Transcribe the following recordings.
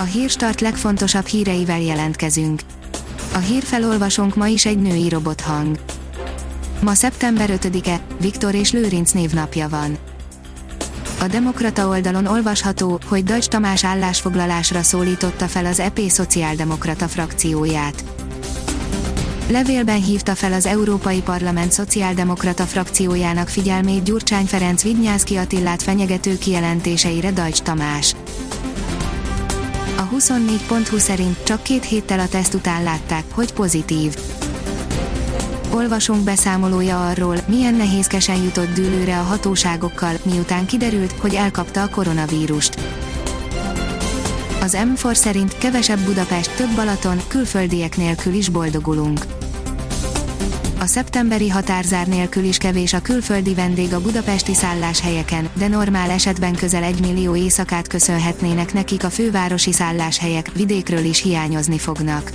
A hírstart legfontosabb híreivel jelentkezünk. A hírfelolvasónk ma is egy női robothang. Ma szeptember 5-e, Viktor és Lőrinc névnapja van. A Demokrata oldalon olvasható, hogy Dajcs Tamás állásfoglalásra szólította fel az EP szociáldemokrata frakcióját. Levélben hívta fel az Európai Parlament szociáldemokrata frakciójának figyelmét Gyurcsány Ferenc Vidnyánszki Attillát fenyegető kijelentéseire Dajcs Tamás. A 24.20 szerint csak két héttel a teszt után látták, hogy pozitív. Olvasunk beszámolója arról, milyen nehézkesen jutott dűlőre a hatóságokkal, miután kiderült, hogy elkapta a koronavírust. Az M4 szerint kevesebb Budapest, több Balaton, külföldiek nélkül is boldogulunk. A szeptemberi határzár nélkül is kevés a külföldi vendég a budapesti szálláshelyeken, de normál esetben közel egy millió éjszakát köszönhetnének nekik a fővárosi szálláshelyek, vidékről is hiányozni fognak.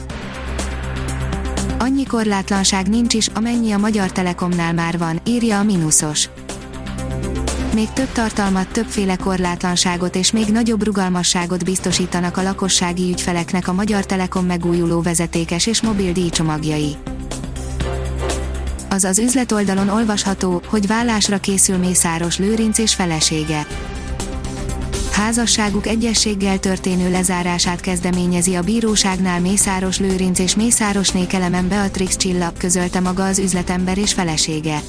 Annyi korlátlanság nincs is, amennyi a Magyar Telekomnál már van, írja a Minusos. Még több tartalmat, többféle korlátlanságot és még nagyobb rugalmasságot biztosítanak a lakossági ügyfeleknek a Magyar Telekom megújuló vezetékes és mobil díjcsomagjai. Az az üzletoldalon olvasható, hogy vállásra készül Mészáros Lőrinc és felesége házasságuk egyességgel történő lezárását kezdeményezi a bíróságnál Mészáros Lőrinc és Mészáros Nékelemen Beatrix Csilla, közölte maga az üzletember és felesége.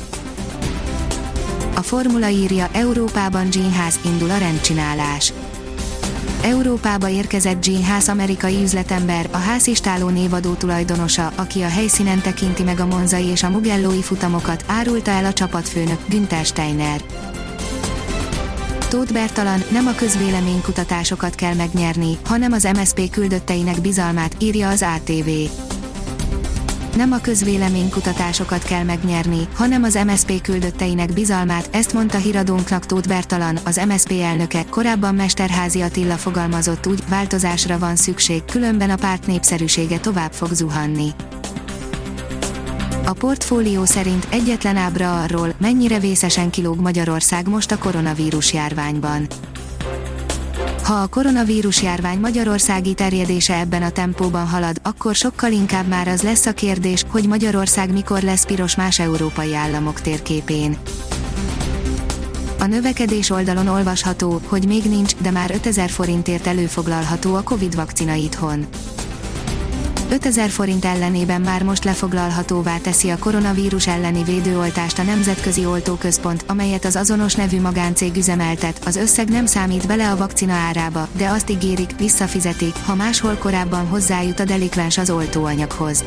A formula írja, Európában Jean indul a rendcsinálás. Európába érkezett Jean Haas amerikai üzletember, a házistáló névadó tulajdonosa, aki a helyszínen tekinti meg a monzai és a mugellói futamokat, árulta el a csapatfőnök, Günther Steiner. Tóth Bertalan, nem a közvéleménykutatásokat kell megnyerni, hanem az MSP küldötteinek bizalmát, írja az ATV. Nem a közvéleménykutatásokat kell megnyerni, hanem az MSP küldötteinek bizalmát, ezt mondta híradónknak Tóth Bertalan, az MSP elnöke, korábban Mesterházi Attila fogalmazott úgy, változásra van szükség, különben a párt népszerűsége tovább fog zuhanni. A portfólió szerint egyetlen ábra arról, mennyire vészesen kilóg Magyarország most a koronavírus járványban. Ha a koronavírus járvány magyarországi terjedése ebben a tempóban halad, akkor sokkal inkább már az lesz a kérdés, hogy Magyarország mikor lesz piros más európai államok térképén. A növekedés oldalon olvasható, hogy még nincs, de már 5000 forintért előfoglalható a Covid vakcina itthon. 5000 forint ellenében már most lefoglalhatóvá teszi a koronavírus elleni védőoltást a Nemzetközi Oltóközpont, amelyet az azonos nevű magáncég üzemeltet. Az összeg nem számít bele a vakcina árába, de azt ígérik, visszafizetik, ha máshol korábban hozzájut a delikvens az oltóanyaghoz.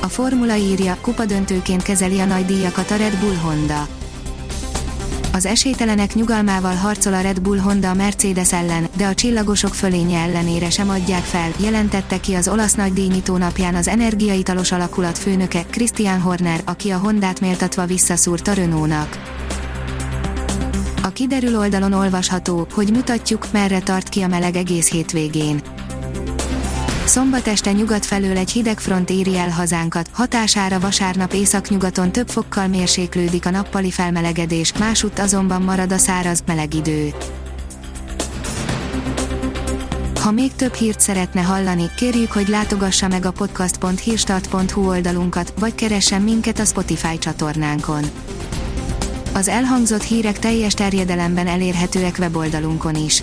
A formula írja, kupadöntőként kezeli a nagy díjakat a Red Bull Honda az esélytelenek nyugalmával harcol a Red Bull Honda a Mercedes ellen, de a csillagosok fölénye ellenére sem adják fel, jelentette ki az olasz nagydíjnyitó napján az energiaitalos alakulat főnöke, Christian Horner, aki a Hondát méltatva visszaszúrt a Renault-nak. A kiderül oldalon olvasható, hogy mutatjuk, merre tart ki a meleg egész hétvégén Szombat este nyugat felől egy hideg front éri el hazánkat, hatására vasárnap északnyugaton több fokkal mérséklődik a nappali felmelegedés, másutt azonban marad a száraz, meleg idő. Ha még több hírt szeretne hallani, kérjük, hogy látogassa meg a podcast.hírstart.hu oldalunkat, vagy keressen minket a Spotify csatornánkon. Az elhangzott hírek teljes terjedelemben elérhetőek weboldalunkon is